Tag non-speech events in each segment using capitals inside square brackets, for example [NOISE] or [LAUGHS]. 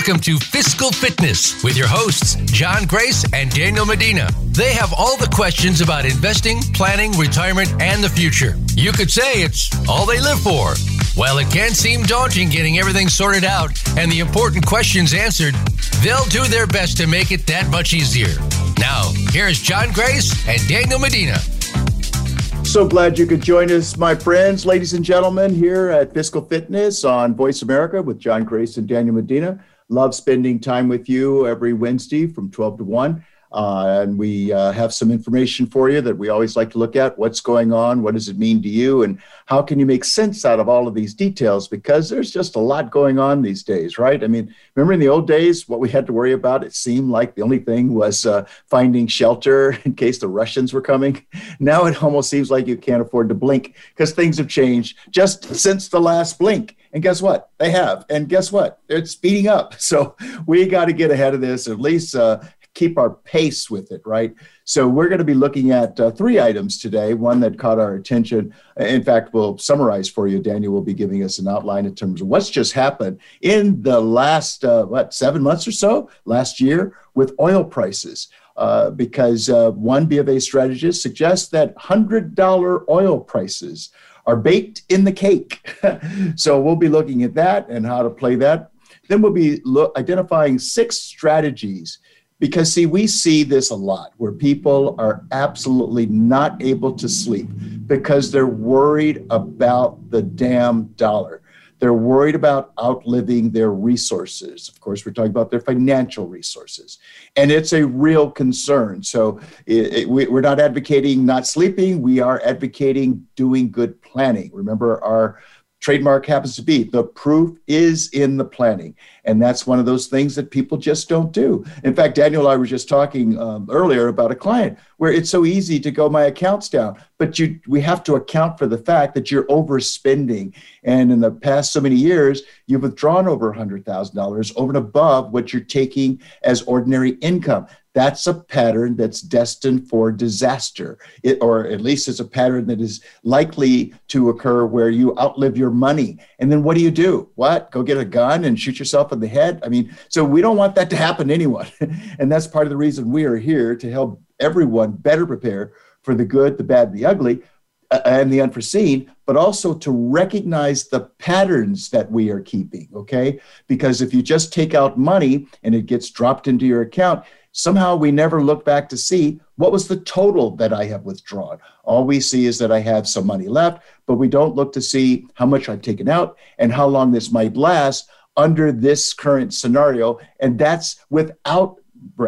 Welcome to Fiscal Fitness with your hosts, John Grace and Daniel Medina. They have all the questions about investing, planning, retirement, and the future. You could say it's all they live for. While it can seem daunting getting everything sorted out and the important questions answered, they'll do their best to make it that much easier. Now, here's John Grace and Daniel Medina. So glad you could join us, my friends, ladies and gentlemen, here at Fiscal Fitness on Voice America with John Grace and Daniel Medina. Love spending time with you every Wednesday from 12 to 1. Uh, and we uh, have some information for you that we always like to look at. What's going on? What does it mean to you? And how can you make sense out of all of these details? Because there's just a lot going on these days, right? I mean, remember in the old days, what we had to worry about? It seemed like the only thing was uh, finding shelter [LAUGHS] in case the Russians were coming. [LAUGHS] Now it almost seems like you can't afford to blink because things have changed just since the last blink. And guess what? They have. And guess what? It's speeding up. [LAUGHS] So we got to get ahead of this, at least uh, keep our pace with it, right? So we're going to be looking at uh, three items today. One that caught our attention. In fact, we'll summarize for you. Daniel will be giving us an outline in terms of what's just happened in the last uh, what seven months or so last year with oil prices. Uh, because uh, one B of A strategist suggests that $100 oil prices are baked in the cake. [LAUGHS] so we'll be looking at that and how to play that. Then we'll be lo- identifying six strategies because see we see this a lot where people are absolutely not able to sleep because they're worried about the damn dollar. They're worried about outliving their resources. Of course we're talking about their financial resources. And it's a real concern. So it, it, we, we're not advocating not sleeping. We are advocating doing good planning. Remember our trademark happens to be. The proof is in the planning. And that's one of those things that people just don't do. In fact, Daniel and I were just talking um, earlier about a client where it's so easy to go, my account's down, but you, we have to account for the fact that you're overspending. And in the past so many years, you've withdrawn over $100,000 over and above what you're taking as ordinary income that's a pattern that's destined for disaster, it, or at least it's a pattern that is likely to occur where you outlive your money. And then what do you do? What? Go get a gun and shoot yourself in the head? I mean, so we don't want that to happen to anyone. [LAUGHS] and that's part of the reason we are here to help everyone better prepare for the good, the bad, the ugly, uh, and the unforeseen, but also to recognize the patterns that we are keeping, okay? Because if you just take out money and it gets dropped into your account, somehow we never look back to see what was the total that I have withdrawn. All we see is that I have some money left, but we don't look to see how much I've taken out and how long this might last under this current scenario. And that's without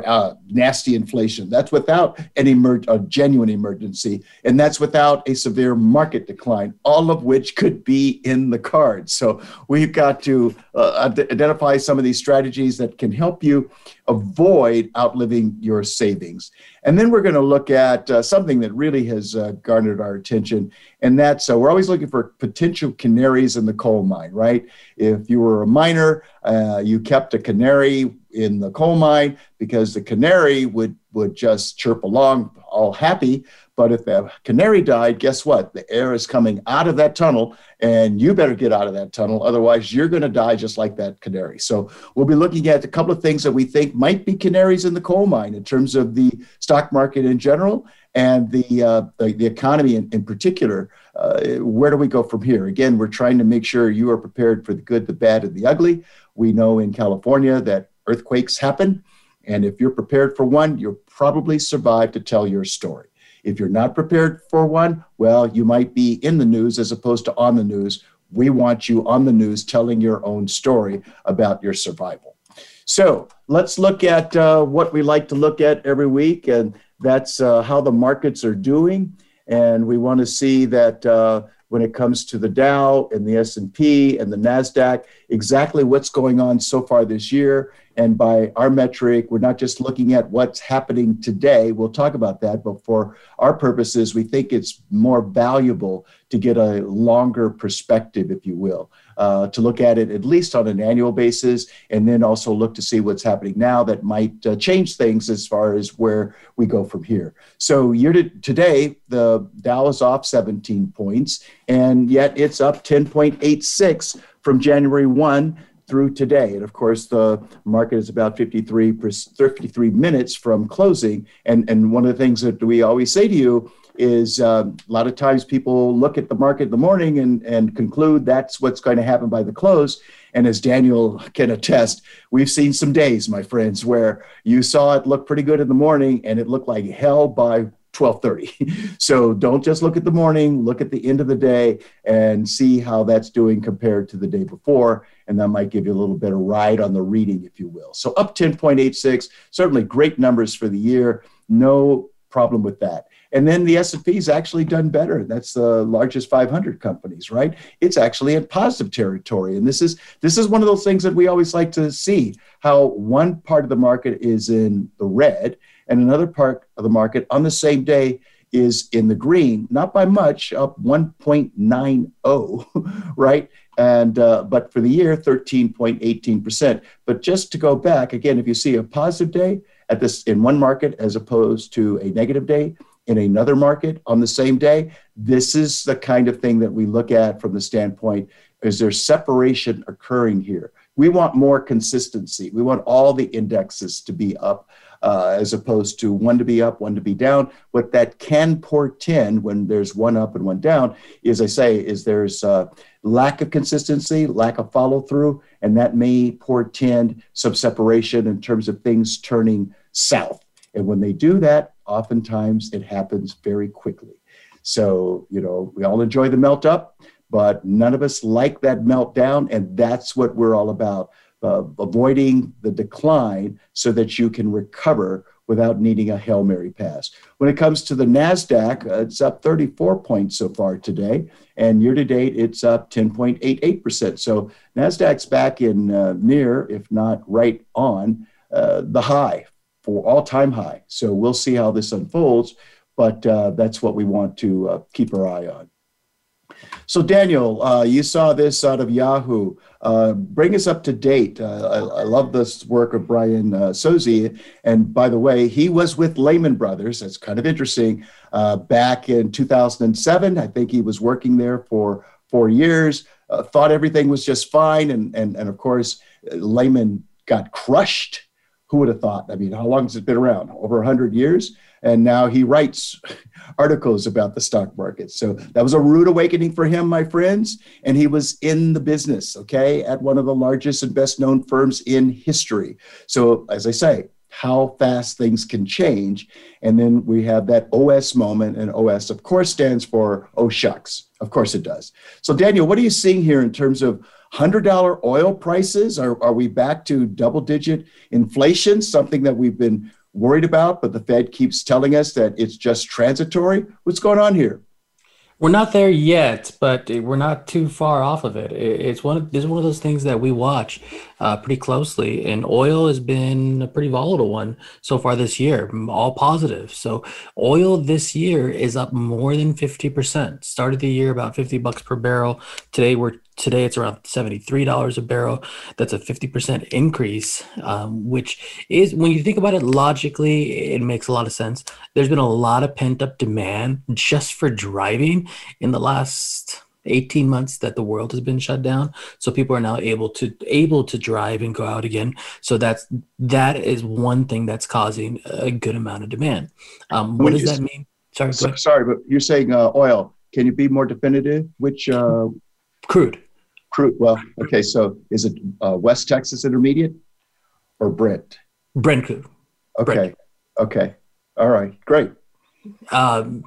uh, nasty inflation. That's without an emer- a genuine emergency, and that's without a severe market decline, all of which could be in the cards. So we've got to uh, identify some of these strategies that can help you avoid outliving your savings. And then we're going to look at uh, something that really has uh, garnered our attention, and that's uh, we're always looking for potential canaries in the coal mine, right? If you were a miner, uh, you kept a canary in the coal mine because the canary would would just chirp along all happy. But if the canary died guess what? The air is coming out of that tunnel and you better get out of that tunnel otherwise you're going to die just like that canary. So we'll be looking at a couple of things that we think might be canaries in the coal mine in terms of the stock market in general and the uh, the, the, economy in, in particular. Uh, where do we go from here? Again we're trying to make sure you are prepared for the good the bad and the ugly. We know in california that earthquakes happen. And if you're prepared for one, you'll probably survive to tell your story. If you're not prepared for one, well, you might be in the news as opposed to on the news. We want you on the news telling your own story about your survival. So let's look at uh, what we like to look at every week, and that's uh, how the markets are doing. And we want to see that uh, when it comes to the Dow and the S&P and the Nasdaq, exactly what's going on so far this year. And by our metric, we're not just looking at what's happening today. We'll talk about that, but for our purposes, we think it's more valuable to get a longer perspective, if you will uh, to look at it at least on an annual basis, and then also look to see what's happening now that might uh, change things as far as where we go from here. So year to today, the Dow is off 17 points, and yet it's up 10.86 from January 1 through today. And of course, the market is about 53, 53 minutes from closing. And, and one of the things that we always say to you is uh, a lot of times people look at the market in the morning and, and conclude that's what's going to happen by the close. And as Daniel can attest, we've seen some days, my friends, where you saw it look pretty good in the morning and it looked like hell by 12:30. [LAUGHS] so don't just look at the morning, look at the end of the day and see how that's doing compared to the day before and that might give you a little bit of ride on the reading if you will. So up 10.86, certainly great numbers for the year. No problem with that. And then the S&P's actually done better. That's the largest 500 companies, right? It's actually in positive territory. And this is this is one of those things that we always like to see how one part of the market is in the red and another part of the market on the same day is in the green, not by much, up 1.90, [LAUGHS] right? And uh, but for the year, 13.18%. But just to go back again, if you see a positive day at this in one market as opposed to a negative day, in another market on the same day. This is the kind of thing that we look at from the standpoint is there separation occurring here? We want more consistency. We want all the indexes to be up uh, as opposed to one to be up, one to be down. What that can portend when there's one up and one down is, I say, is there's uh, lack of consistency, lack of follow through, and that may portend some separation in terms of things turning south. And when they do that, oftentimes it happens very quickly. So, you know, we all enjoy the melt up, but none of us like that meltdown. And that's what we're all about uh, avoiding the decline so that you can recover without needing a Hail Mary pass. When it comes to the NASDAQ, uh, it's up 34 points so far today, and year to date, it's up 10.88%. So NASDAQ's back in uh, near, if not right on, uh, the high for all time high. So we'll see how this unfolds, but uh, that's what we want to uh, keep our eye on. So, Daniel, uh, you saw this out of Yahoo. Uh, bring us up to date. Uh, I, I, love this work of Brian uh, Sozzi. And by the way, he was with Lehman Brothers. That's kind of interesting. Uh, back in 2007, I think he was working there for four years, uh, thought everything was just fine. And, and, and of course, Lehman got crushed who would have thought? I mean, how long has it been around? Over 100 years? And now he writes [LAUGHS] articles about the stock market. So that was a rude awakening for him, my friends. And he was in the business, okay, at one of the largest and best known firms in history. So, as I say, how fast things can change. And then we have that OS moment, and OS, of course, stands for oh shucks. Of course it does. So, Daniel, what are you seeing here in terms of $100 oil prices? Are, are we back to double digit inflation, something that we've been worried about, but the Fed keeps telling us that it's just transitory? What's going on here? We're not there yet, but we're not too far off of it. It's one of, this is one of those things that we watch uh, pretty closely, and oil has been a pretty volatile one so far this year, all positive. So oil this year is up more than 50%. Started the year about 50 bucks per barrel. Today we're Today it's around $73 a barrel. That's a 50% increase, um, which is, when you think about it logically, it makes a lot of sense. There's been a lot of pent up demand just for driving in the last 18 months that the world has been shut down. So people are now able to able to drive and go out again. So that's that is one thing that's causing a good amount of demand. Um, what does that mean? Sorry so, sorry but you're saying uh, oil. Can you be more definitive? Which uh, Crude. Crude. Well, okay. So is it uh, West Texas Intermediate or Brent? Brent crude. Okay. Brent. Okay. All right. Great. Um,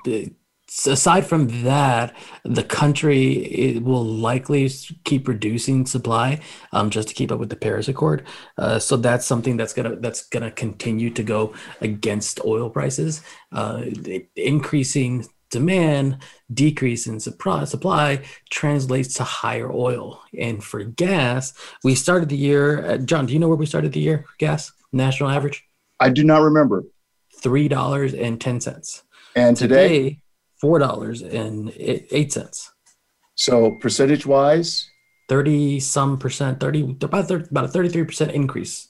aside from that, the country will likely keep reducing supply um, just to keep up with the Paris Accord. Uh, so that's something that's gonna that's gonna continue to go against oil prices. Uh, increasing demand decrease in supply translates to higher oil. And for gas, we started the year, uh, John, do you know where we started the year gas, national average? I do not remember. $3.10. And today, today $4.08. So percentage wise, 30 some percent, 30, about, 30, about a 33% increase.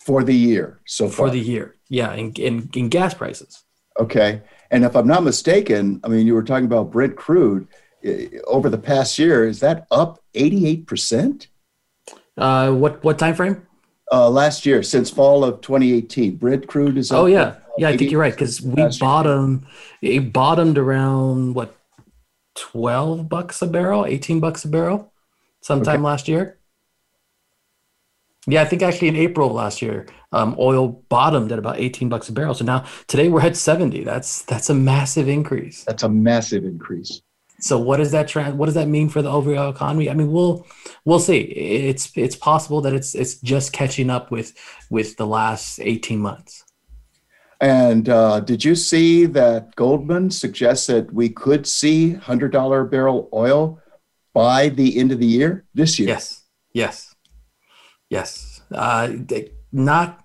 For the year so far. For the year. Yeah. In, in, in gas prices. Okay. And if I'm not mistaken, I mean, you were talking about Brent crude over the past year. Is that up 88%? Uh, what what time frame? Uh, last year, since fall of 2018, Brent crude is. Oh yeah, yeah. I think you're right because we bottomed. It bottomed around what, twelve bucks a barrel, eighteen bucks a barrel, sometime okay. last year. Yeah, I think actually in April of last year, um, oil bottomed at about 18 bucks a barrel. So now today we're at 70. That's that's a massive increase. That's a massive increase. So what does that trans? What does that mean for the overall economy? I mean, we'll we'll see. It's it's possible that it's it's just catching up with with the last 18 months. And uh, did you see that Goldman suggests that we could see $100 barrel oil by the end of the year this year? Yes. Yes. Yes, uh, not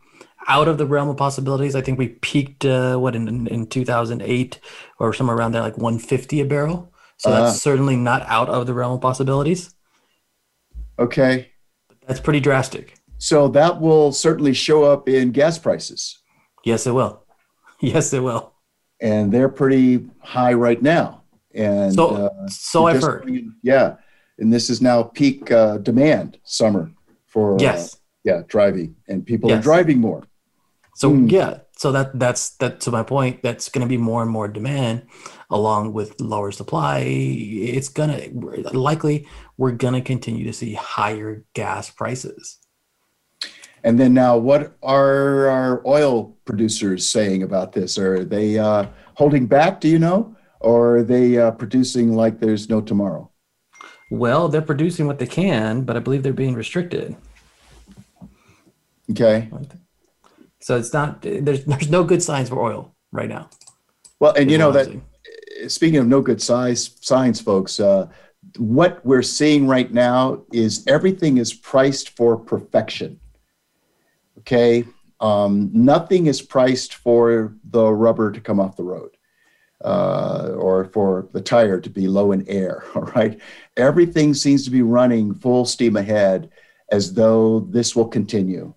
out of the realm of possibilities. I think we peaked uh, what in in 2008 or somewhere around there, like 150 a barrel. So uh, that's certainly not out of the realm of possibilities. Okay, that's pretty drastic. So that will certainly show up in gas prices. Yes, it will. [LAUGHS] Yes, it will. And they're pretty high right now. And so, uh, so I've heard. In, yeah, and this is now peak uh, demand summer for uh, yes, uh, yeah, driving, and people yes. are driving more. So mm. yeah, so that that's that to my point. That's going to be more and more demand, along with lower supply. It's gonna likely we're gonna continue to see higher gas prices. And then now, what are our oil producers saying about this? Are they uh, holding back? Do you know, or are they uh, producing like there's no tomorrow? Well, they're producing what they can, but I believe they're being restricted. Okay. So it's not there's there's no good signs for oil right now. Well, and you know that speaking of no good size signs, folks, uh, what we're seeing right now is everything is priced for perfection. Okay, um, nothing is priced for the rubber to come off the road uh, or for the tire to be low in air. [LAUGHS] All right, everything seems to be running full steam ahead as though this will continue.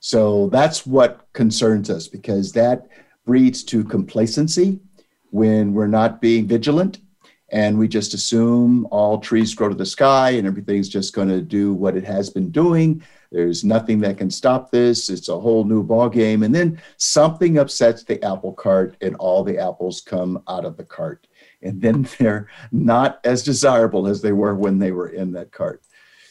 So that's what concerns us because that breeds to complacency when we're not being vigilant and we just assume all trees grow to the sky and everything's just going to do what it has been doing. There's nothing that can stop this. It's a whole new ball game. And then something upsets the apple cart and all the apples come out of the cart. And then they're not as desirable as they were when they were in that cart.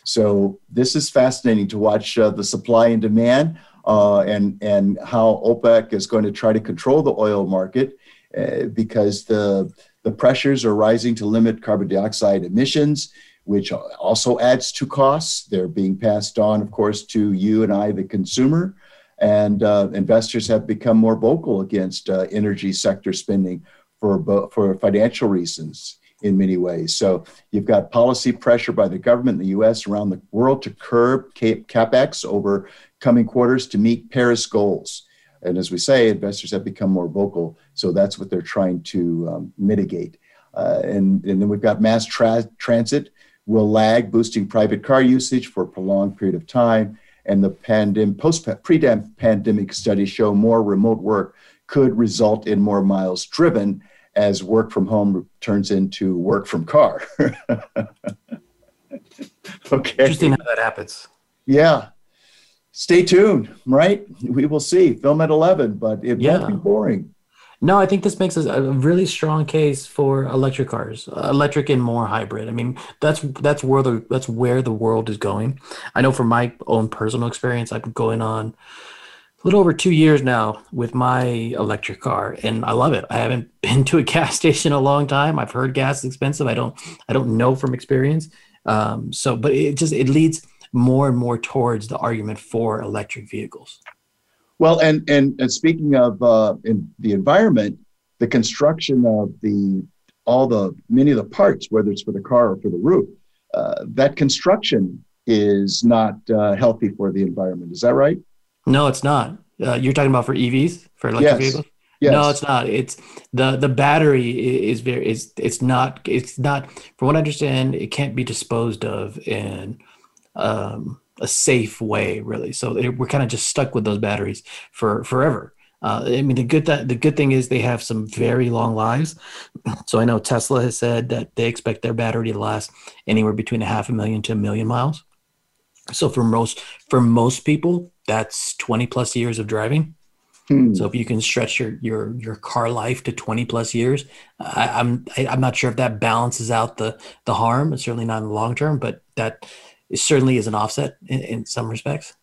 So this is fascinating to watch uh, the supply and demand uh, and and how OPEC is going to try to control the oil market uh, because the the pressures are rising to limit carbon dioxide emissions, which also adds to costs. They're being passed on, of course, to you and I, the consumer. And uh, investors have become more vocal against uh, energy sector spending for for financial reasons in many ways. So you've got policy pressure by the government in the U.S. around the world to curb capex over coming quarters to meet Paris goals. And as we say, investors have become more vocal, so that's what they're trying to um, mitigate. Uh, and, and then we've got mass tra- transit will lag, boosting private car usage for a prolonged period of time. And the pandemic, post pre-pandemic studies show more remote work could result in more miles driven as work from home turns into work from car. [LAUGHS] okay. Interesting how that happens. Yeah. Stay tuned, right? We will see. Film at 11, but it yeah. won't be boring. No, I think this makes a really strong case for electric cars, electric and more hybrid. I mean, that's that's where the that's where the world is going. I know from my own personal experience, I've been going on little over two years now with my electric car and i love it. I haven't [LAUGHS] been to a gas station in a long time. I've heard gas is expensive. I don't i don't know from experience. Um, so but it just it leads more and more towards the argument for electric vehicles. Well and and, and speaking of uh, in the environment the construction of the all the many of the parts whether it's for the car or for the roof uh, that construction is not uh, healthy for the environment. Is that right no, it's not. Uh, you're talking about for EVs for electric yes. vehicles. Yes. No, it's not. It's the the battery is very is it's not it's not from what I understand it can't be disposed of in um, a safe way really. So it, we're kind of just stuck with those batteries for forever. Uh, I mean the good that the good thing is they have some very long lives. So I know Tesla has said that they expect their battery to last anywhere between a half a million to a million miles. So for most for most people, that's 20 plus years of driving. Hmm. So if you can stretch your your your car life to 20 plus years, I, I'm I, am i am not sure if that balances out the the harm. It's certainly not in the long term, but that certainly is an offset in, in some respects.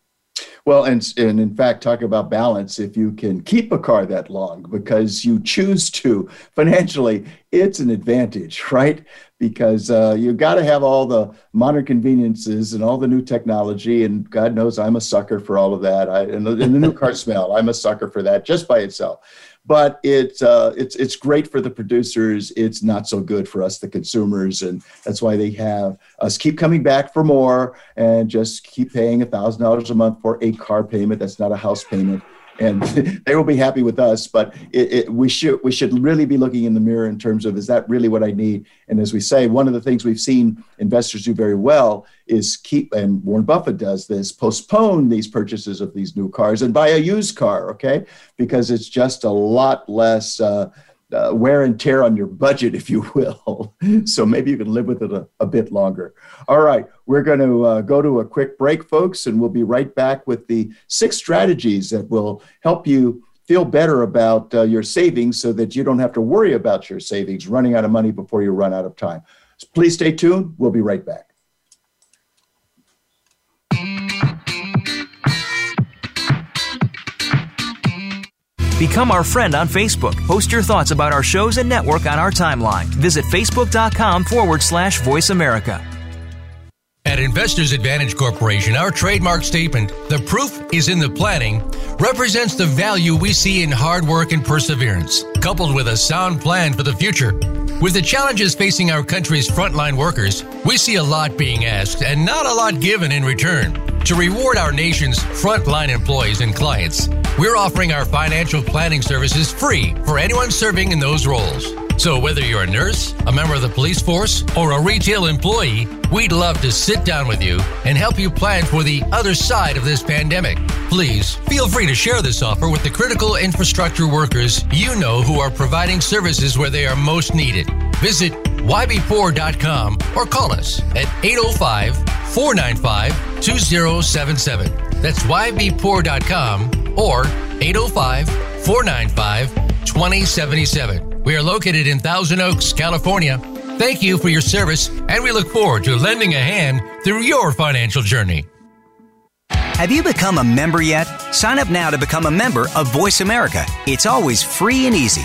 Well, and, and in fact, talk about balance. If you can keep a car that long because you choose to financially, it's an advantage, [LAUGHS] right? Because uh, you've got to have all the modern conveniences and all the new technology. And God knows I'm a sucker for all of that. I, and, the, and the new car [LAUGHS] smell, I'm a sucker for that just by itself but it's uh, it's it's great for the producers. It's not so good for us, the consumers, and that's why they have us keep coming back for more and just keep paying a thousand dollars a month for a car payment. That's not a house payment and [LAUGHS] they will be happy with us. But it, it, we should we should really be looking in the mirror in terms of is that really what I need? And as we say, one of the things we've seen investors do very well is keep and Warren Buffett does this postpone these purchases of these new cars and buy a used car, okay? Because it's just a lot less. Uh, uh, wear and tear on your budget, if you will. [LAUGHS] so maybe you can live with it a, a bit longer. All right, we're going to uh, go to a quick break, folks, and we'll be right back with the six strategies that will help you feel better about uh, your savings so that you don't have to worry about your savings running out of money before you run out of time. So please stay tuned. We'll be right back. Become our friend on Facebook. Post your thoughts about our shows and network on our timeline. Visit facebook.com forward slash voice America. At Investors Advantage Corporation, our trademark statement, the proof is in the planning, represents the value we see in hard work and perseverance, coupled with a sound plan for the future. With the challenges facing our country's frontline workers, we see a lot being asked and not a lot given in return. To reward our nation's frontline employees and clients, we're offering our financial planning services free for anyone serving in those roles. So, whether you're a nurse, a member of the police force, or a retail employee, we'd love to sit down with you and help you plan for the other side of this pandemic. Please feel free to share this offer with the critical infrastructure workers you know who are providing services where they are most needed. Visit ybpoor.com or call us at 805 495 2077. That's ybpoor.com or 805 495 2077. We are located in Thousand Oaks, California. Thank you for your service, and we look forward to lending a hand through your financial journey. Have you become a member yet? Sign up now to become a member of Voice America. It's always free and easy.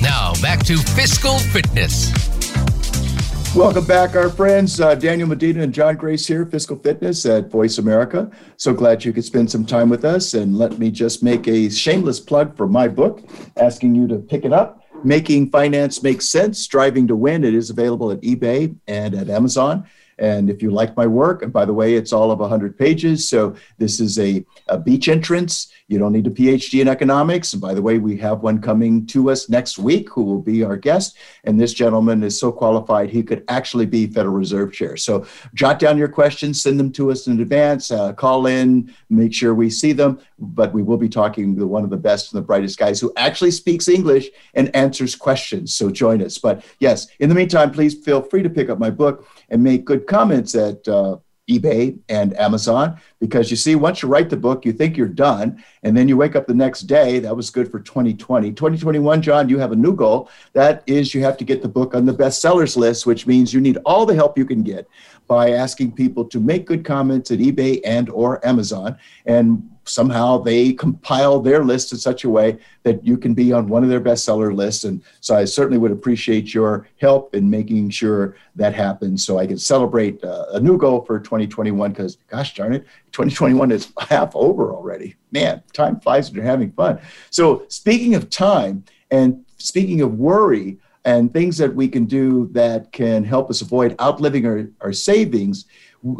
Now, back to fiscal fitness. Welcome back, our friends. Uh, Daniel Medina and John Grace here, Fiscal Fitness at Voice America. So glad you could spend some time with us. And let me just make a shameless plug for my book, asking you to pick it up. Making Finance Make Sense, Striving to Win. It is available at eBay and at Amazon. And if you like my work, and by the way, it's all of 100 pages. So this is a, a beach entrance. You don't need a PhD in economics. And by the way, we have one coming to us next week who will be our guest. And this gentleman is so qualified, he could actually be Federal Reserve Chair. So jot down your questions, send them to us in advance, uh, call in, make sure we see them. But we will be talking to one of the best and the brightest guys who actually speaks English and answers questions. So join us. But yes, in the meantime, please feel free to pick up my book and make good comments at uh, eBay and Amazon because you see, once you write the book, you think you're done, and then you wake up the next day. That was good for 2020. 2021, John, you have a new goal. That is, you have to get the book on the bestsellers list, which means you need all the help you can get by asking people to make good comments at eBay and or Amazon. And somehow they compile their list in such a way that you can be on one of their bestseller lists. And so I certainly would appreciate your help in making sure that happens so I can celebrate uh, a new goal for 2021 because, gosh darn it, 2021 is [LAUGHS] half over already. Man, time flies when you're having fun. So, speaking of time and speaking of worry, and things that we can do that can help us avoid outliving our, our savings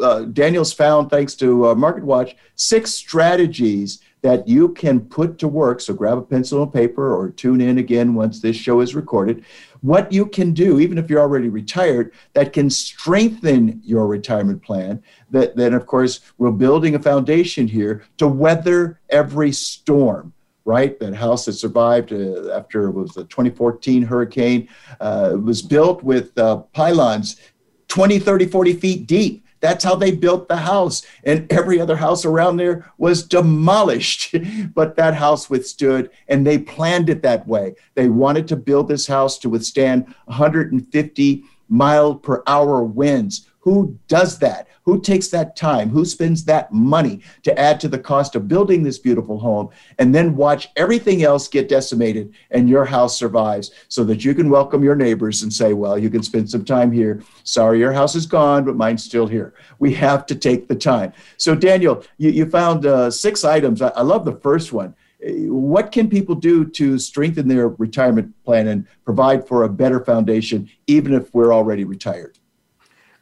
uh, Daniel's found, thanks to uh, MarketWatch, six strategies that you can put to work. So grab a pencil and paper or tune in again once this show is recorded. What you can do, even if you're already retired, that can strengthen your retirement plan. That then, of course, we're building a foundation here to weather every storm right? That house that survived uh, after it was the 2014 hurricane uh, was built with uh, pylons 20, 30, 40 feet deep. That's how they built the house. And every other house around there was demolished. [LAUGHS] but that house withstood, and they planned it that way. They wanted to build this house to withstand 150 mile per hour winds. Who does that? Who takes that time? Who spends that money to add to the cost of building this beautiful home and then watch everything else get decimated and your house survives so that you can welcome your neighbors and say, well, you can spend some time here. Sorry, your house is gone, but mine's still here. We have to take the time. So, Daniel, you, you found uh, six items. I, I love the first one what can people do to strengthen their retirement plan and provide for a better foundation even if we're already retired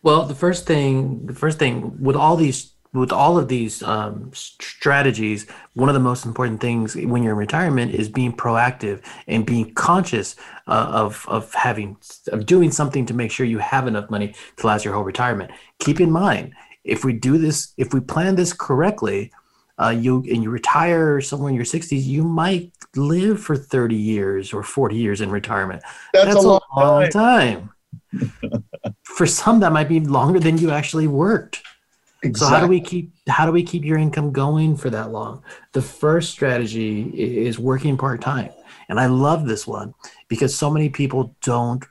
well, the first thing, the first thing with all these, with all of these um, strategies, one of the most important things when you're in retirement is being proactive and being conscious uh, of of having of doing something to make sure you have enough money to last your whole retirement. Keep in mind, if we do this, if we plan this correctly, uh, you and you retire somewhere in your 60s, you might live for 30 years or 40 years in retirement. That's, That's a long, long time. time. For some that might be longer than you actually worked. Exactly. So how do we keep how do we keep your income going for that long? The first strategy is working part time. And I love this one because so many people don't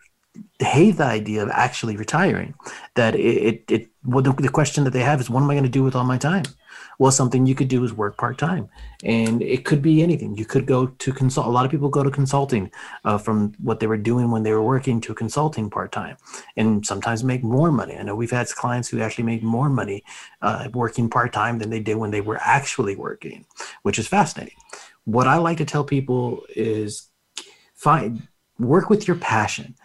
hate the idea of actually retiring. That it, it, it well, the, the question that they have is, what am I going to do with all my time? Well, something you could do is work part time, and it could be anything. You could go to consult. A lot of people go to consulting uh, from what they were doing when they were working to consulting part time, and sometimes make more money. I know we've had clients who actually make more money uh, working part time than they did when they were actually working, which is fascinating. What I like to tell people is, find work with your passion.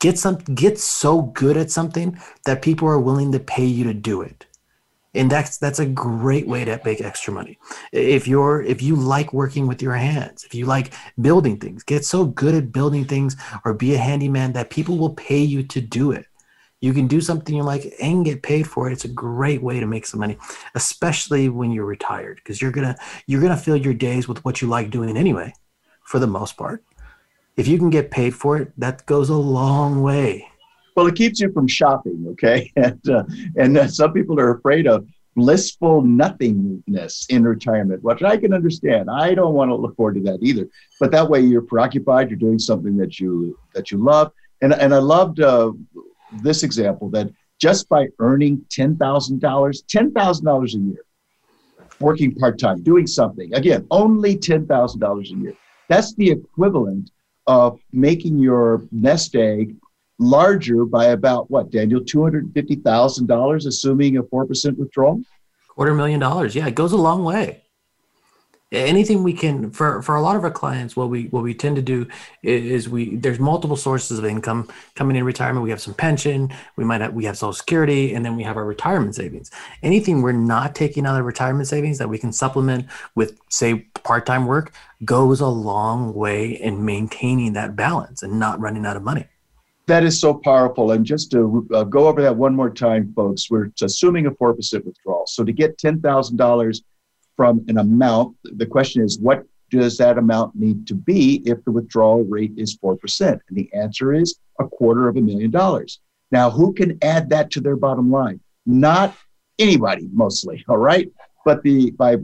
Get some get so good at something that people are willing to pay you to do it and that's that's a great way to make extra money. If you're if you like working with your hands if you like building things get so good at building things or be a handyman that people will pay you to do it. You can do something you like and get paid for it. It's a great way to make some money especially when you're retired because you're gonna you're gonna fill your days with what you like doing anyway for the most part. If you can get paid for it that goes a long way well, it keeps you from shopping, okay? [LAUGHS] And uh, and uh, some people are afraid of blissful nothingness in retirement, which I can understand. I don't want to look forward to that either. But that way, you're preoccupied. You're doing something that you that you love. And and I loved uh, this example that just by earning ten thousand dollars, ten thousand dollars a year, working part time, doing something again, only ten thousand dollars a year. That's the equivalent of making your nest egg larger by about what, Daniel, $250,000, assuming a 4% withdrawal? Quarter million dollars. Yeah, it goes a long way. Anything we can for for a lot of our clients, what we what we tend to do is we there's multiple sources of income coming in retirement. We have some pension, we might have we have social security, and then we have our retirement savings. Anything we're not taking out of retirement savings that we can supplement with, say, part-time work goes a long way in maintaining that balance and not running out of money that is so powerful. And just to uh, go over that one more time, folks, we're assuming a 4% withdrawal. So to get $10,000 from an amount, the question is, what does that amount need to be if the withdrawal rate is 4%? And the answer is a quarter of a million dollars. Now, who can add that to their bottom line? Not anybody, mostly, all right? But the by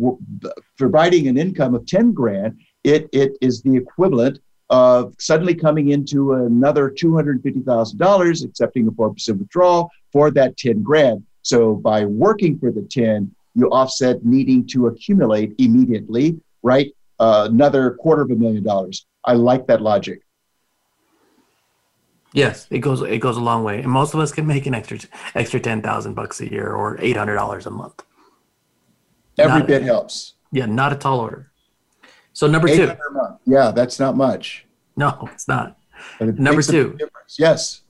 providing an income of 10 grand, it, it is the equivalent of suddenly coming into another $250,000, accepting a 4% withdrawal for that 10 grand. So by working for the 10, you offset needing to accumulate immediately, right? Uh, another quarter of a million dollars. I like that logic. Yes, it goes it goes a long way, and most of us can make an extra extra ten thousand bucks a year or eight hundred dollars a month. Every not, bit helps. Yeah, not a tall order. So number two. Yeah, that's not much. No, it's not. It number two. Yes.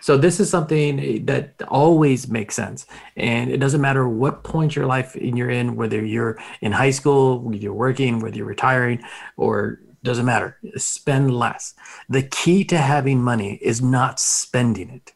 So this is something that always makes sense, and it doesn't matter what point your life you're in, whether you're in high school, whether you're working, whether you're retiring, or doesn't matter. Spend less. The key to having money is not spending it.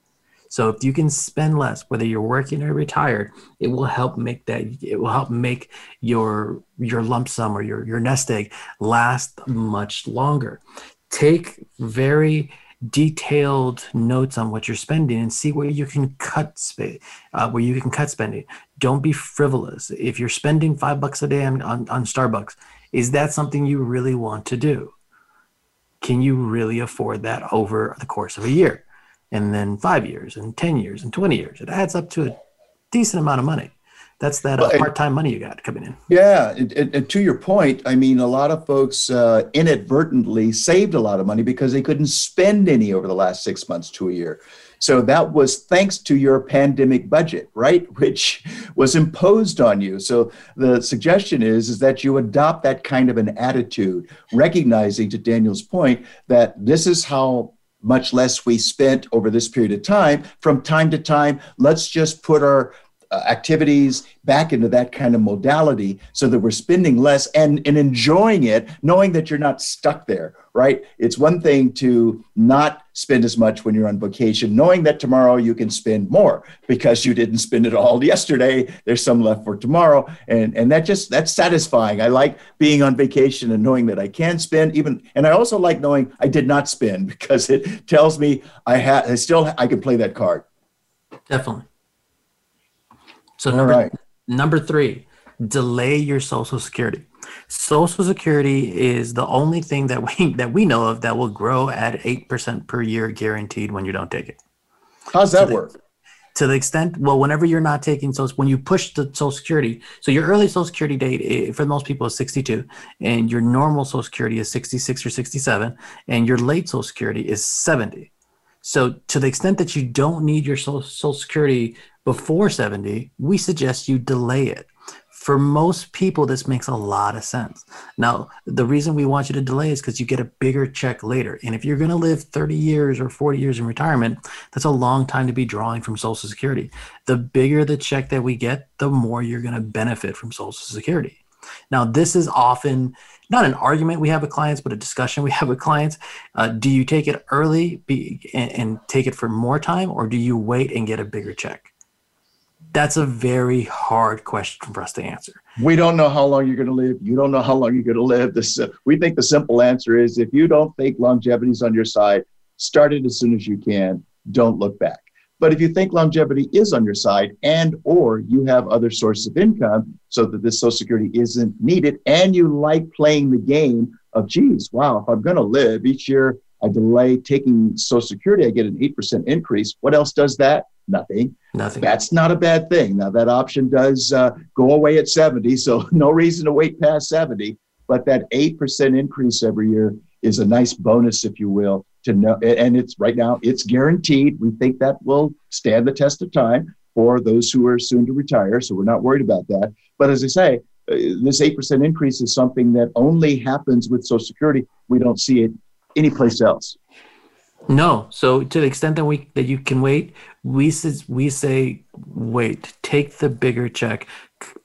So if you can spend less, whether you're working or retired, it will help make that it will help make your your lump sum or your your nest egg last much longer. Take very detailed notes on what you're spending and see where you can cut sp- uh, where you can cut spending. Don't be frivolous. If you're spending five bucks a day on, on, on Starbucks, is that something you really want to do? Can you really afford that over the course of a year? And then five years and 10 years and 20 years? It adds up to a decent amount of money. That's that uh, part time money you got coming in. Yeah. And, and, to your point, I mean, a lot of folks uh, inadvertently saved a lot of money because they couldn't spend any over the last six months to a year. So that was thanks to your pandemic budget, right? [LAUGHS] Which was imposed on you. So the suggestion is, is that you adopt that kind of an attitude, recognizing to Daniel's point that this is how much less we spent over this period of time. From time to time, let's just put our Uh, activities back into that kind of modality so that we're spending less and, and enjoying it, knowing that you're not stuck there, right? It's one thing to not spend as much when you're on vacation, knowing that tomorrow you can spend more because you didn't spend it all [LAUGHS] yesterday. There's some left for tomorrow. And, and that just, that's satisfying. I like being on vacation and knowing that I can spend even, and I also like knowing I did not spend [LAUGHS] because it tells me I have, I still, I can play that card. Definitely. So number right. number three, delay your social security. Social security is the only thing that we [LAUGHS] that we know of that will grow at eight percent per year guaranteed when you don't take it. How's that work? To the extent, well, whenever you're not taking social, when you push the social security, so your early social security date eh, for most people is 62, and your normal social security is 66 or 67, and your late social security is 70. So, to the extent that you don't need your social security before 70, we suggest you delay it. For most people, this makes a lot of sense. Now, the reason we want you to delay is because you get a bigger check later. And if you're going to live 30 years or 40 years in retirement, that's a long time to be drawing from Social Security. The bigger the check that we get, the more you're going to benefit from Social Security. Now, this is often not an argument we have with clients, but a discussion we [LAUGHS] have with clients. Uh, do you take it early be, and, and take it for more time, or do you wait and get a bigger check? That's a very hard question for us to answer. We don't know how long you're going to live. You don't know how long you're going to live. This, uh, we think the simple answer is if you don't think longevity is on your side, start it as soon as you can. Don't look back. But if you think longevity is on your side and or you have other sources of income so that this social security isn't needed and you like playing the game of geez, wow, if I'm going to live each year, I delay taking social security, I get an 8% increase. What else does that? Nothing. Nothing. That's not a bad thing. Now, that option does uh, go away at 70, [LAUGHS] so no reason to wait past 70. But that 8% increase every year is a nice bonus, if you will, to know. And it's right now, it's guaranteed. We think that will stand the test of time for those who are soon to retire. So we're not worried about that. But as I say, uh, this 8% increase is something that only happens with Social Security. We don't see it anyplace else. No. So to the extent that we that you can wait, we says we say wait. Take the bigger check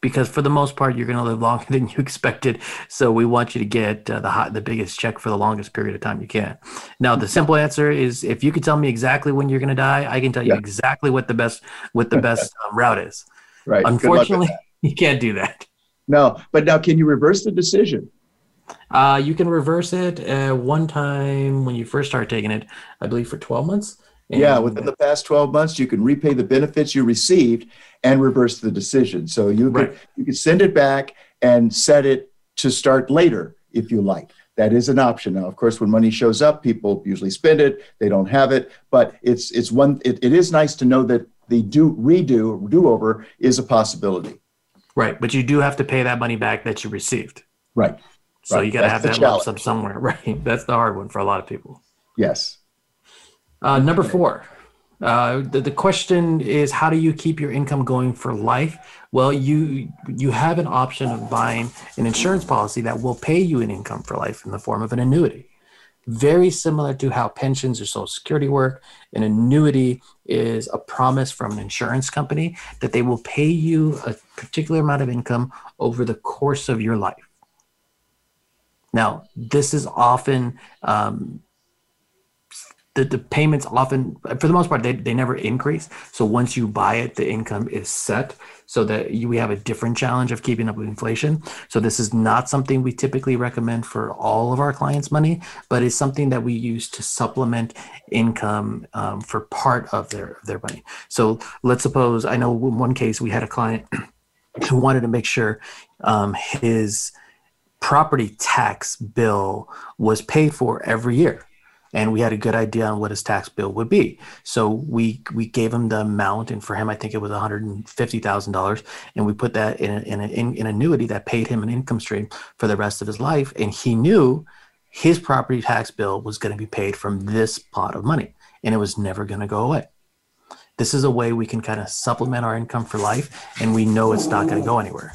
because for the most part you're going to live longer [LAUGHS] than you expected. So we want you to get uh, the hot, the biggest check for the longest period of time you can. Now the simple answer is if you could tell me exactly when you're going to die, I can tell you yeah. exactly what the best what the best um, route is. Right. Unfortunately, [LAUGHS] you can't do that. No, but now can you reverse the decision? Uh, you can reverse it uh, one time when you first start taking it, I believe for 12 months. And yeah, within the past 12 months, you can repay the benefits you received and reverse the decision. So you right. could you could send it back and set it to start later if you like. That is an option. Now, of course, when money shows up, people usually spend it. They don't have it, but it's it's one. It, it is nice to know that the do redo do over is a possibility. Right, but you do have to pay that money back that you received. Right. So Right. you got to have that lump sum somewhere. [LAUGHS] Right. That's the hard one for a lot of people. Yes. Uh, number four. Uh, the, the question is how do you keep your income going for life well you you have an option of buying an insurance policy that will pay you an income for life in the form of an annuity very similar to how pensions or social security work an annuity is a promise from an insurance company that they will pay you a particular amount of income over the course of your life now this is often um, the, the payments often for the most part they, they never increase. So once you buy it the income is set so that you, we have a different challenge of keeping up with inflation. So this is not something we typically recommend for all of our clients money but it's something that we use to supplement income um, for part of their their money. So let's suppose i know in one case we had a client [CLEARS THROAT] who wanted to make sure um, his property tax bill was paid for every year and we had a good idea on what his tax bill would be. So we we gave him the amount, and for him, I think it was one hundred and fifty thousand dollars, and we put that in a, in, a, in an annuity that paid him an income stream for the rest of his life, and he knew his property tax bill was going to be paid from this pot of money, and it was never going to go away. This is a way we can kind of supplement our income for life, and we know it's not going to go anywhere.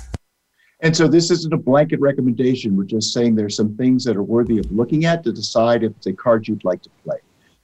And so this isn't a blanket recommendation. We're just saying there's some things that are worthy of looking at to decide if it's a card you'd like to play.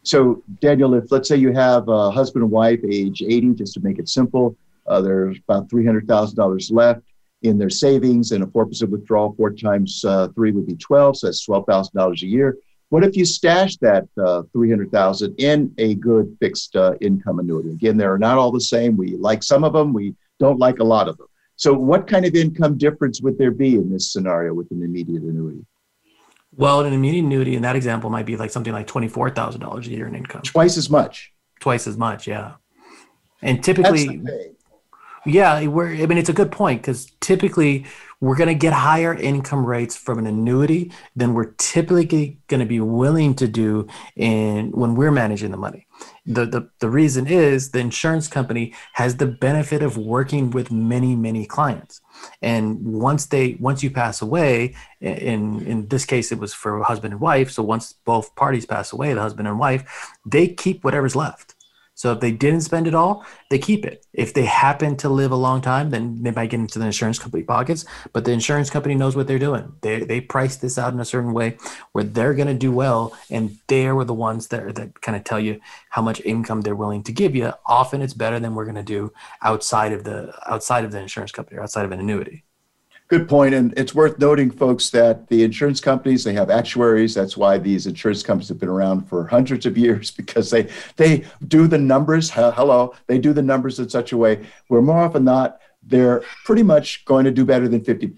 So, Daniel, if let's say you have a husband and wife, age 80, just to make it simple, uh, there's about $300,000 left in their savings and a 4% withdrawal, four times uh, three would be 12. So that's $12,000 a year. What if you stash that uh, 300,000 in a good fixed uh, income annuity? Again, they're not all the same. We like some of them. We don't like a lot of them. So, what kind of income difference would there be in this scenario with an immediate annuity? Well, an immediate annuity in that example might be like something like twenty four thousand dollars a year in income, Twice as much. twice as much, yeah. And typically. Yeah, we're. I mean, it's a good point because typically we're going to get higher income rates from an annuity than we're typically going to be willing to do in when we're managing the money. The, the the reason is the insurance company has the benefit of working with many many clients, and once they once you pass away, in in this case it was for husband and wife. So once both parties pass away, the husband and wife, they keep whatever's left. So if they didn't spend it all, they keep it. If they happen to live a long time, then they might get into the insurance company pockets. But the insurance company knows what they're doing. They they price this out in a certain way where they're going to do well, and they were the ones that that kind of tell you how much income they're willing to give you. Often it's better than we're going to do outside of the outside of the insurance company or outside of an annuity. Good point. And it's worth noting, folks, that the insurance companies, they have actuaries. That's why these insurance companies have been around for hundreds of years [LAUGHS] because they they do the numbers. Hello, they do the numbers in such a way where more often not, they're pretty much going to do better than 50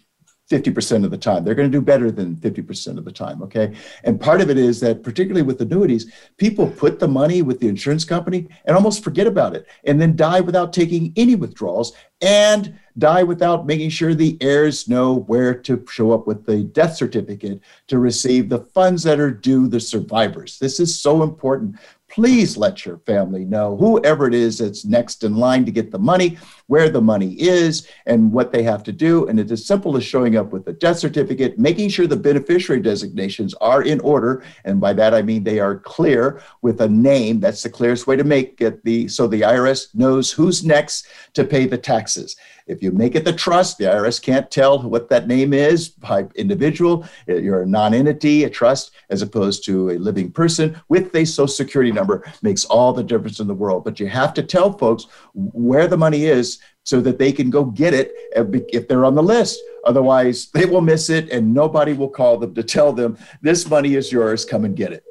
50% of the time. They're going to do better than 50% of the time. Okay. And part of it is that, particularly with annuities, people put the money with the insurance company and almost forget about it and then die without taking any withdrawals and die without making sure the heirs know where to show up with the death certificate to receive the funds that are due the survivors. This is so important. Please let your family know, whoever it is that's next in line to get the money, where the money is, and what they have to do. And it's as simple as showing up with the death certificate, making sure the beneficiary designations are in order. And by that, I mean they are clear with a name. That's the clearest way to make it the so the IRS knows who's next to pay the taxes. If you make it the trust, the IRS can't tell what that name is by individual. Eh, you're a non-entity, a trust, as opposed to a living person with a social security number makes all the difference in the world. But you have to tell folks where the money is so that they can go get it eh, if they're on the list. Otherwise, they will miss it and nobody will call them to tell them this money is yours, come and get it.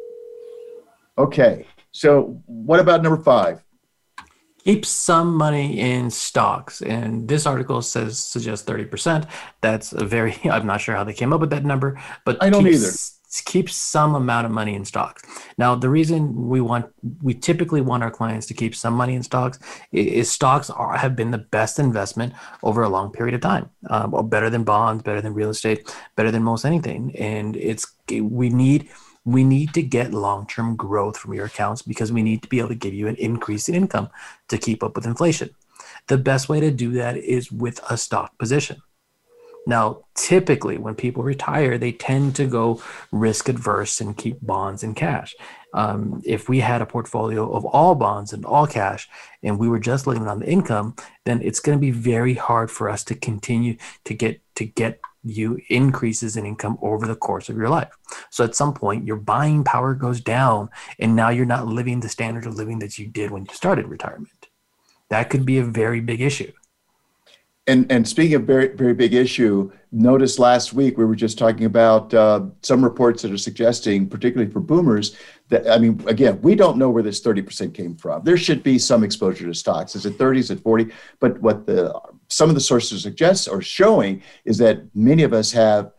Okay. So, what about number 5? Keep some money in stocks. And this article says suggests 30% that's a very [LAUGHS] i'm not sure how they came up with that number but I don't keep, either. keep some amount of money in stocks. Now the reason we want we typically want our clients to keep some money in stocks is stocks are, have been the best investment over a long period of time. Um, better than bonds better than real estate better than most anything. And it's we need we need to get long-term growth from your accounts because we need to be able to give you an increase in income to keep up with inflation. The best way to do that is with a stock position. Now, typically, when people retire, they tend to go risk adverse and keep bonds and cash. Um, if we had a portfolio of all bonds and all cash and we were just living on the income, then it's going to be very hard for us to continue to get to get you increases in income over the course of your life. So at some point, your buying power goes down, and now you're not living the standard of living that you did when you started retirement. That could be a very big issue. And, and speaking of very very big issue, notice last week we were just talking about uh, some reports that are suggesting, particularly for boomers, that I mean, again, we don't know where this thirty percent came from. There should be some exposure to stocks. Is it thirty? Is it forty? But what the some of the sources suggest or showing is that many of us have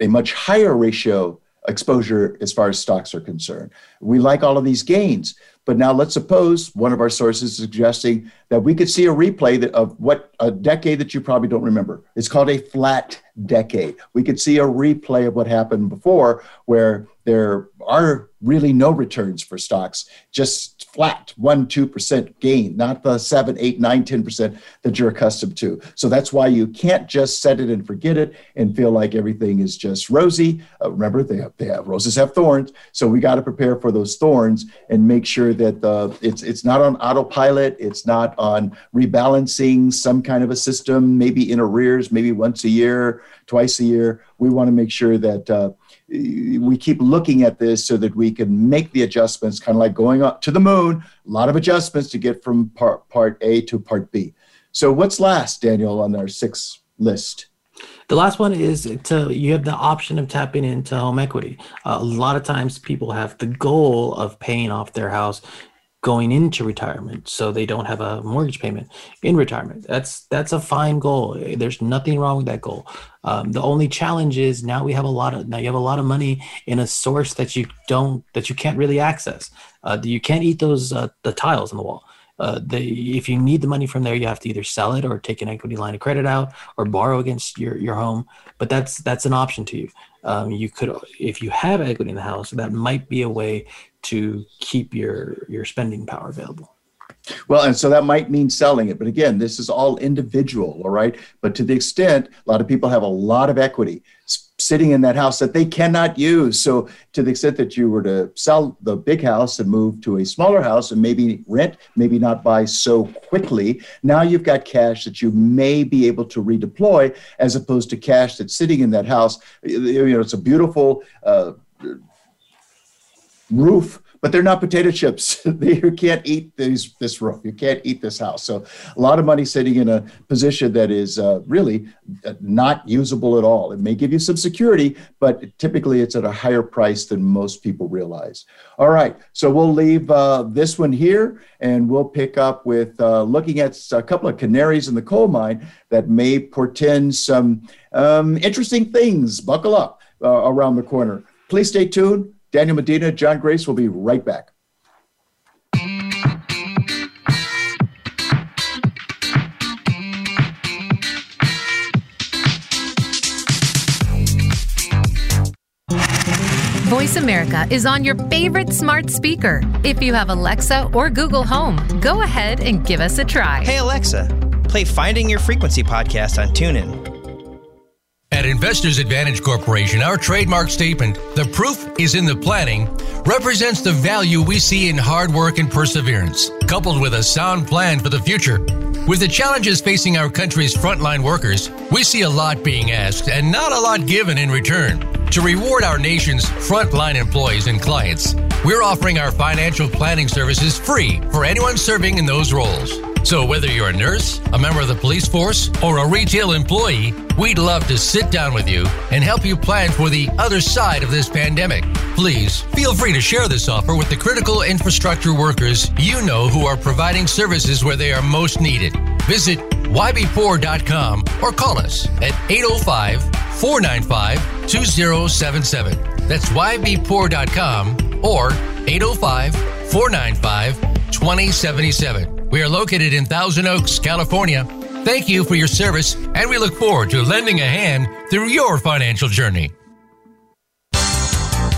a much higher ratio exposure as far as stocks are concerned. We like all of these gains, but now let's suppose one of our sources is suggesting that we could see a replay of what a decade that you probably don't remember. It's called a flat decade. We could see a replay of what happened before where there are really no returns for stocks, just flat one, 2% gain, not the seven, eight, nine, 10% that you're accustomed to. So that's why you can't just set it and forget it and feel like everything is just rosy. Uh, remember, they have, they have roses have thorns. So we got to prepare for those thorns and make sure that uh, it's, it's not on autopilot. It's not on rebalancing some kind of a system, maybe in arrears, maybe once a year, twice a year. We want to make sure that uh, we keep looking at this so that we can make the adjustments, kind of like going up to the moon, a lot of adjustments to get from part, part A to part B. So, what's last, Daniel, on our six list? The last one is to you have the option of tapping into home equity. Uh, a lot of times people have the goal of paying off their house going into retirement so they don't have a mortgage payment in retirement. That's that's a fine goal. There's nothing wrong with that goal. Um, the only challenge is now we have a lot of now you have a lot of money in a source that you don't that you can't really access. Uh, you can't eat those uh, the tiles on the wall. Uh, the, if you need the money from there, you have to either sell it or take an equity line of credit out or borrow against your, your home. But that's that's an option to you. Um, you could, if you have equity in the house, that might be a way to keep your your spending power available. Well, and so that might mean selling it. But again, this is all individual, all right? But to the extent a lot of people have a lot of equity sitting in that house that they cannot use. So to the extent that you were to sell the big house and move to a smaller house and maybe rent, maybe not buy so quickly, now you've got cash that you may be able to redeploy as opposed to cash that's sitting in that house. You know, it's a beautiful uh, roof but they're not potato chips. [LAUGHS] you can't eat these, this roof. You can't eat this house. So a lot of money sitting in a position that is uh, really uh, not usable at all. It may give you some security, but typically it's at a higher price than most people realize. All right, so we'll leave uh, this one here, and we'll pick up with uh, looking at a couple of canaries in the coal mine that may portend some um, interesting things. Buckle up uh, around the corner. Please stay tuned. Daniel Medina, John Grace will be right back. Voice America is on your favorite smart speaker. If you have Alexa or Google Home, go ahead and give us a try. Hey, Alexa, play Finding Your Frequency podcast on TuneIn. At Investors Advantage Corporation, our trademark statement, the proof is in the planning, represents the value we see in hard work and perseverance, coupled with a sound plan for the future. With the challenges facing our country's frontline workers, we see a lot being asked and not a lot given in return. To reward our nation's frontline employees and clients, we're offering our financial planning services free for anyone serving in those roles. So, whether you're a nurse, a member of the police force, or a retail employee, we'd love to sit down with you and help you plan for the other side of this pandemic. Please feel free to share this offer with the critical infrastructure workers you know who are providing services where they are most needed. Visit ybpoor.com or call us at 805 495 2077. That's ybpoor.com or 805 495 2077. We are located in Thousand Oaks, California. Thank you for your service, and we look forward to lending a hand through your financial journey.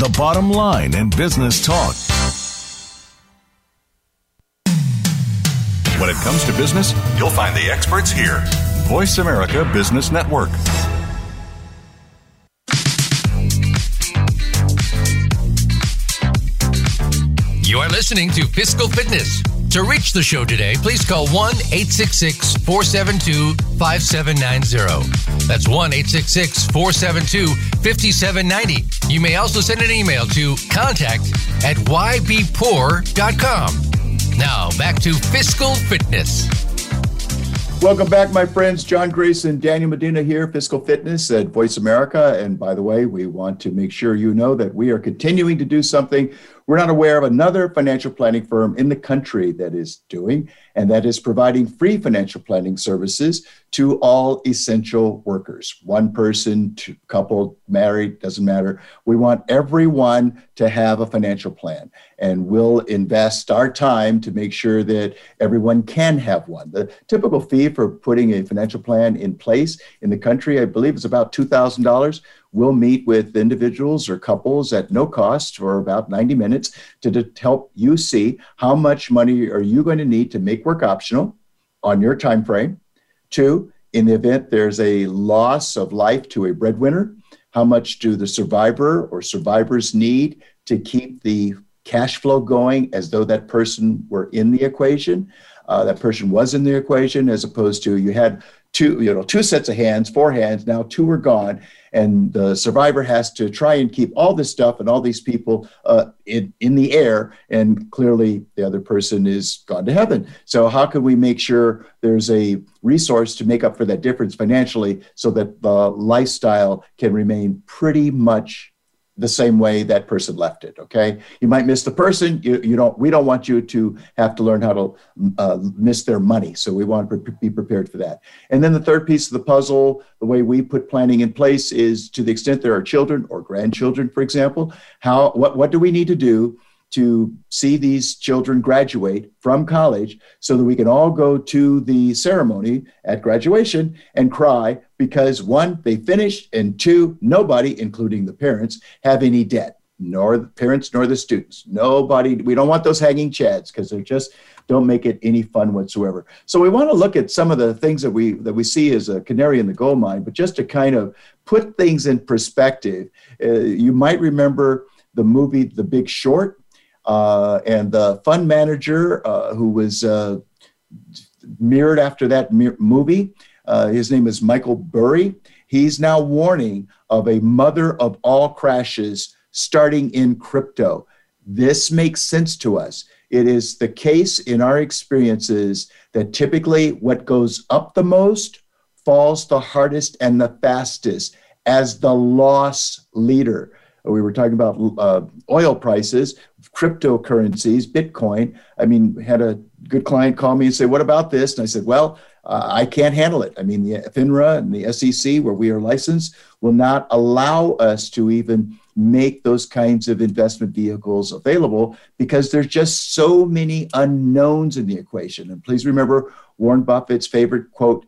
the bottom line in business talk. When it comes to business, you'll find the experts here. Voice America Business Network. You are listening to Fiscal Fitness. To reach the show today, please call 1 866 472 5790. That's 1 866 472 5790. You may also send an email to contact at ybpoor.com. Now, back to Fiscal Fitness. Welcome back, my friends. John Grayson, Daniel Medina here, Fiscal Fitness at Voice America. And by the way, we want to make sure you know that we are continuing to do something we're not aware of another financial planning firm in the country that is doing, and that is providing free financial planning services to all essential workers. One person, two, couple, married, doesn't matter. We want everyone to have a financial plan, and we'll invest our time to make sure that everyone can have one. The typical fee for putting a financial plan in place in the country, I believe, is about $2,000 We'll meet with individuals or couples at no cost for about 90 minutes to, to help you see how much money are you going to need to make work optional on your time frame. Two, in the event there's a loss of life to a breadwinner, how much do the survivor or survivors need to keep the cash flow going as though that person were in the equation? Uh, that person was in the equation as opposed to you had two you know two sets of hands four hands now two are gone and the survivor has to try and keep all this stuff and all these people uh, in, in the air. And clearly the other person is gone to heaven. So how can we make sure there's a resource to make up for that difference financially so that the lifestyle can remain pretty much the same way that person left it okay? You might miss the person you, you don't we don't want you to have to learn how to uh, miss their money so we want to be prepared for that. And then the third piece of the puzzle the way we put planning in place is to the extent there are children or grandchildren for example how what, what do we need to do to see these children graduate from college so that we can all go to the ceremony at graduation and cry because one, they finished, and two, nobody, including the parents, have any debt, nor the parents nor the students. Nobody, we don't want those hanging chads because they just don't make it any fun whatsoever. So we want to look at some of the things that we that we see as a canary in the gold mine, but just to kind of put things in perspective, uh, you might remember the movie The Big Short and the fund manager uh, who was uh, mirrored after that movie, uh, his name is Michael Burry. He's now warning of a mother of all crashes starting in crypto. This makes sense to us. It is the case in our experiences that typically what goes up the most falls the hardest and the fastest as the loss leader. We were talking about uh, oil prices cryptocurrencies, Bitcoin. I mean, had a good client call me and say, "What about this?" And I said, "Well, uh, I can't handle it. I mean, the FINRA and the SEC, where we are licensed, will not allow us to even make those kinds of investment vehicles available because there's just so many unknowns in the equation. And please remember Warren Buffett's favorite quote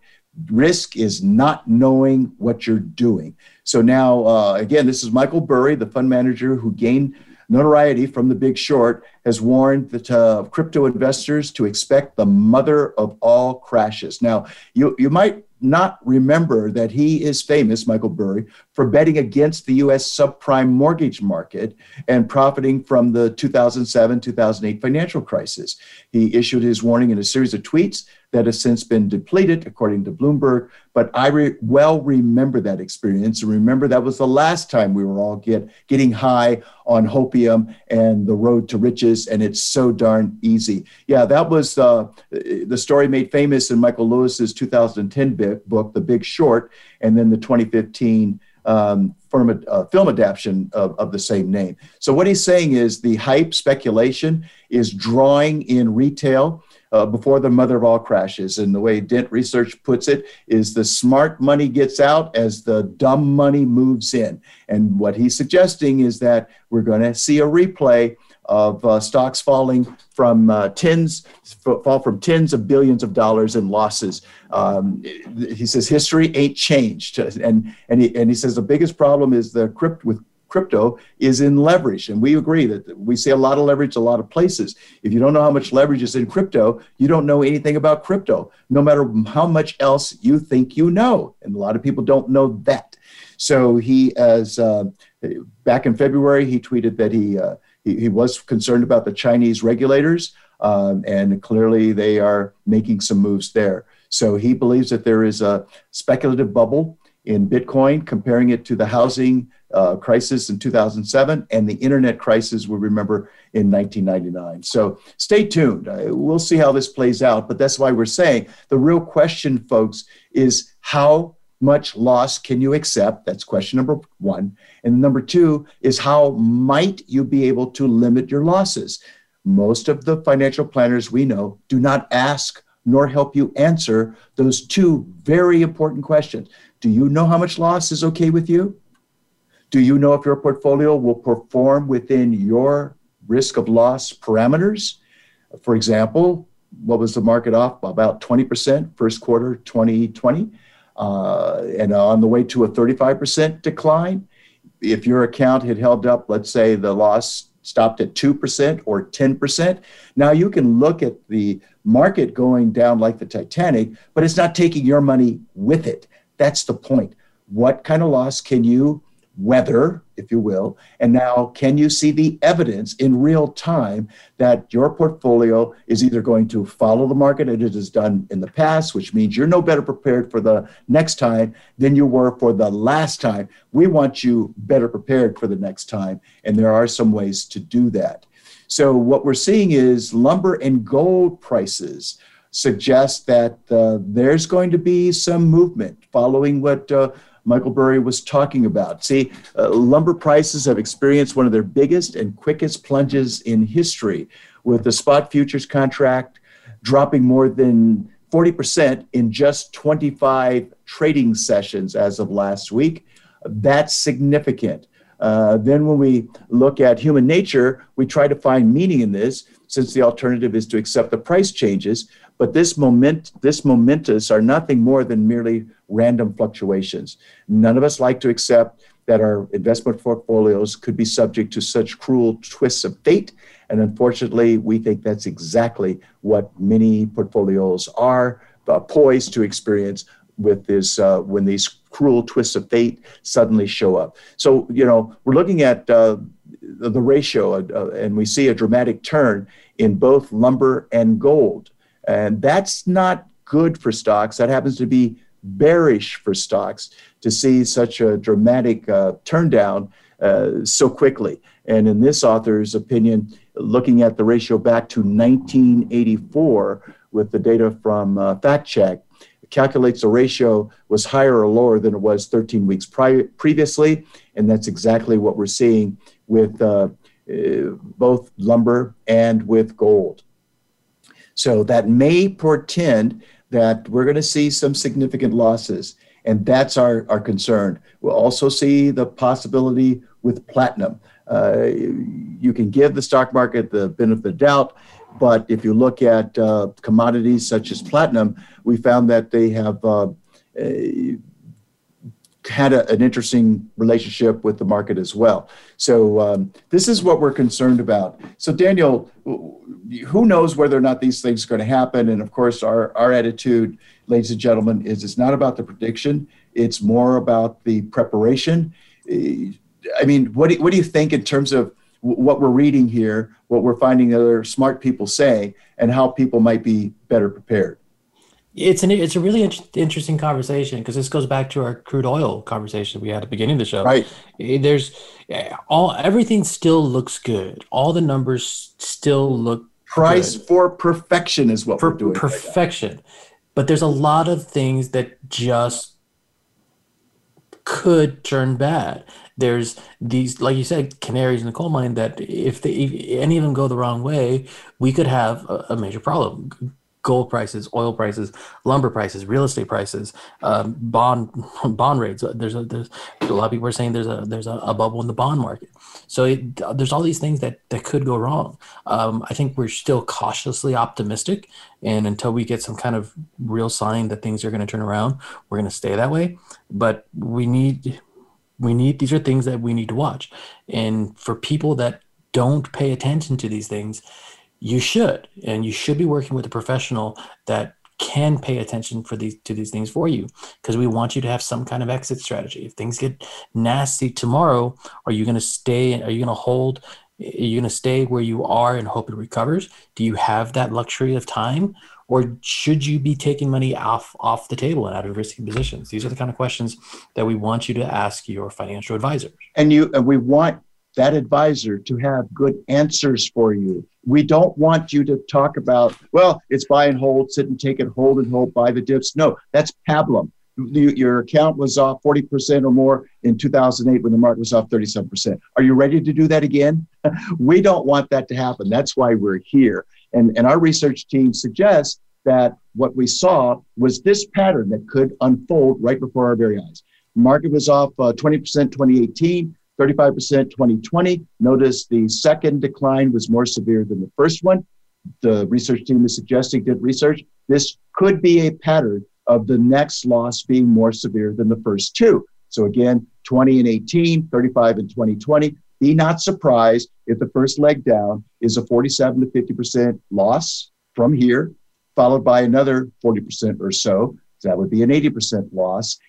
risk is not knowing what you're doing. So now, uh, again, this is Michael Burry, the fund manager who gained notoriety from the big short has warned the uh, crypto investors to expect the mother of all crashes. Now, you, you might not remember that he is famous, Michael Burry, for betting against the US subprime mortgage market and profiting from the 2007 2008 financial crisis. He issued his warning in a series of tweets that has since been depleted, according to Bloomberg. But I re- well remember that experience and remember that was the last time we were all get, getting high on hopium and the road to riches, and it's so darn easy. Yeah, that was uh, the story made famous in Michael Lewis's 2010 book, The Big Short, and then the 2015 um, from a, a film adaptation of, of the same name. So what he's saying is the hype speculation is drawing in retail uh, before the mother of all crashes. And the way Dent Research puts it is the smart money gets out as the dumb money moves in. And what he's suggesting is that we're going to see a replay of uh, stocks falling from uh, tens fall from tens of billions of dollars in losses. Um, he says history ain't changed, and and he, and he says the biggest problem is the crypt with crypto is in leverage. And we agree that we see a lot of leverage a lot of places. If you don't know how much leverage is in crypto, you don't know anything about crypto, no matter how much else you think you know. And a lot of people don't know that. So he, as uh, back in February, he tweeted that he, uh, he, he, was concerned about the Chinese regulators, um, and clearly they are making some moves there. So he believes that there is a speculative bubble in Bitcoin, comparing it to the housing uh, crisis in 2007 and the internet crisis we remember in 1999. So stay tuned. Uh, we'll see how this plays out. But that's why we're saying the real question, folks, is how much loss can you accept? That's question number one. And number two is how might you be able to limit your losses? Most of the financial planners we know do not ask nor help you answer those two very important questions. Do you know how much loss is okay with you? Do you know if your portfolio will perform within your risk of loss parameters? For example, what was the market off? About 20% first quarter 2020, uh, and on the way to a 35% decline. If your account had held up, let's say the loss stopped at 2% or 10%, now you can look at the market going down like the Titanic, but it's not taking your money with it. That's the point. What kind of loss can you weather, if you will? And now, can you see the evidence in real time that your portfolio is either going to follow the market as it has done in the past, which means you're no better prepared for the next time than you were for the last time? We want you better prepared for the next time. And there are some ways to do that. So, what we're seeing is lumber and gold prices suggest that uh, there's going to be some movement following what uh, Michael Burry was talking about. See, uh, lumber prices have experienced one of their biggest and quickest plunges in history, with the spot futures contract dropping more than 40% in just 25 trading sessions as of last week. That's significant. Uh, then, when we look at human nature, we try to find meaning in this, since the alternative is to accept the price changes. But this moment, this momentous are nothing more than merely random fluctuations. None of us like to accept that our investment portfolios could be subject to such cruel twists of fate. And unfortunately, we think that's exactly what many portfolios are uh, poised to experience with this uh, when these cruel twists of fate suddenly show up. So, you know, we're looking at uh, the ratio, uh, and we see a dramatic turn in both lumber and gold. And that's not good for stocks. That happens to be bearish for stocks to see such a dramatic uh, turn down uh, so quickly. And in this author's opinion, looking at the ratio back to 1984 with the data from uh, FactSet, calculates the ratio was higher or lower than it was 13 weeks prior, previously. And that's exactly what we're seeing with uh, uh both lumber and with gold. So that may portend that we're going to see some significant losses. And that's our, our concern. We'll also see the possibility with platinum. Uh, you can give the stock market the benefit of the doubt, but if you look at uh, commodities such as platinum, we found that they have uh, had a, an interesting relationship with the market as well. So um, this is what we're concerned about. So Daniel, who knows whether or not these things are going to happen? And of course, our our attitude, ladies and gentlemen, is it's not about the prediction. It's more about the preparation. I mean, what do, what do you think in terms of what we're reading here, what we're finding other smart people say, and how people might be better prepared? It's an it's a really in- interesting conversation because this goes back to our crude oil conversation we had at the beginning of the show. Right. Eh, there's eh, all everything still looks good. All the numbers still look price good. for perfection is what for we're doing. Perfection. Right but there's a lot of things that just could turn bad. There's these, like you said, canaries in the coal mine that if, they, if any of them go the wrong way, we could have a, a major problem gold prices, oil prices, lumber prices, real estate prices, um, bond [LAUGHS] bond rates. There's a there's a lot of people are saying there's a there's a, a bubble in the bond market. So it, there's all these things that that could go wrong. Um, I think we're still cautiously optimistic, and until we get some kind of real sign that things are going to turn around, we're going to stay that way. But we need we need these are things that we need to watch, and for people that don't pay attention to these things you should and you should be working with a professional that can pay attention for these to these things for you because we want you to have some kind of exit strategy. If things get nasty tomorrow are you going to stay are you going to hold are you going to stay where you are and hope it recovers? Do you have that luxury of time? Or should you be taking money off off the table and out of risky positions? These are the kind of questions that we want you to ask your financial advisor and you and we want that advisor to have good answers for you. We don't want you to talk about, well, it's buy and hold, sit and take it, hold and hold, buy the dips. No, that's pablum. Your account was off 40% or more in 2008 when the market was off 37%. Are you ready to do that again? [LAUGHS] we don't want that to happen. That's why we're here. And, and our research team suggests that what we saw was this pattern that could unfold right before our very eyes. Market was off uh, 20% 2018. 35% 2020. Notice the second decline was more severe than the first one. The research team is suggesting, did research, this could be a pattern of the next loss being more severe than the first two. So again, 20 and 18, 35 and 2020. Be not surprised if the first leg down is a 47 to 50% loss from here, followed by another 40% or so. So that would be an 80% loss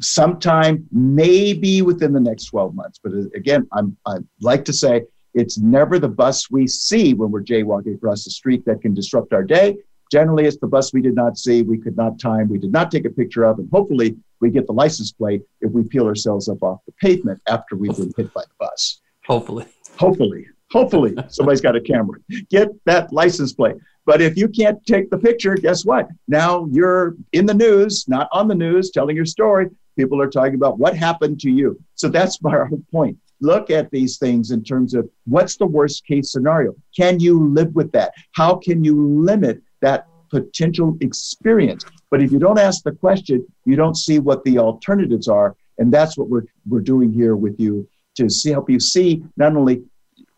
sometime maybe within the next 12 months. But uh, again, I'm, I like to say it's never the bus we see when we're jaywalking across the street that can disrupt our day. Generally, it's the bus we did not see, we could not time, we did not take a picture of, and hopefully we get the license plate if we peel ourselves up off the pavement after we've been hit by the bus. Hopefully. Hopefully. Hopefully, somebody's got a camera. Get that license plate. But if you can't take the picture, guess what? Now you're in the news, not on the news, telling your story. People are talking about what happened to you. So that's my whole [LAUGHS] point. Look at these things in terms of what's the worst case scenario? Can you live with that? How can you limit that potential experience? But if you don't ask the question, you don't see what the alternatives are. And that's what we're, we're doing here with you to see, help you see not only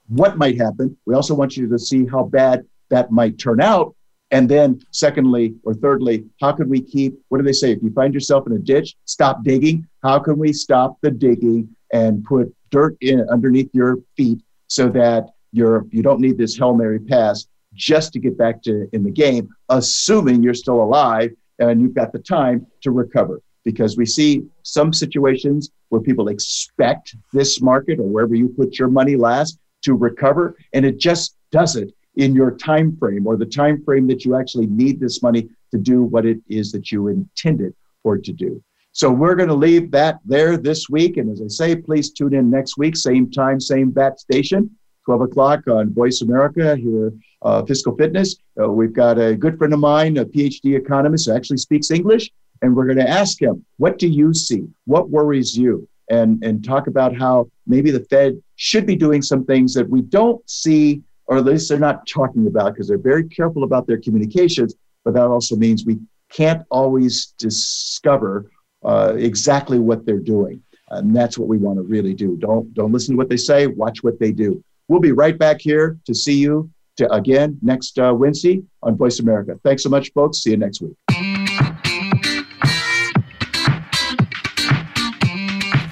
what might happen, we also want you to see how bad that might turn out. And then, secondly or thirdly, how could we keep, what do they say? If you find yourself in a ditch, stop digging. How can we stop the digging and put dirt in underneath your feet so that you're, you don't need this Hail Mary pass just to get back to in the game, assuming you're still alive and you've got the time to recover. Because we see some situations where people expect this market or wherever you put your money last to recover, and it just doesn't in your time frame or the time frame that you actually need this money to do what it is that you intended for it to do. So we're going to leave that there this week. And as I say, please tune in next week, same time, same bat station, 12 o'clock on Voice America here, uh, Fiscal Fitness. Uh, we've got a good friend of mine, a PhD economist who actually speaks English. And we're going to ask him, what do you see? What worries you? And, and talk about how maybe the Fed should be doing some things that we don't see or at least they're not talking about because they're very careful about their communications. But that also means we can't always discover uh, exactly what they're doing. And that's what we want to really do. Don't, don't listen to what they say, watch what they do. We'll be right back here to see you to, again next uh, Wednesday on Voice America. Thanks so much, folks. See you next week.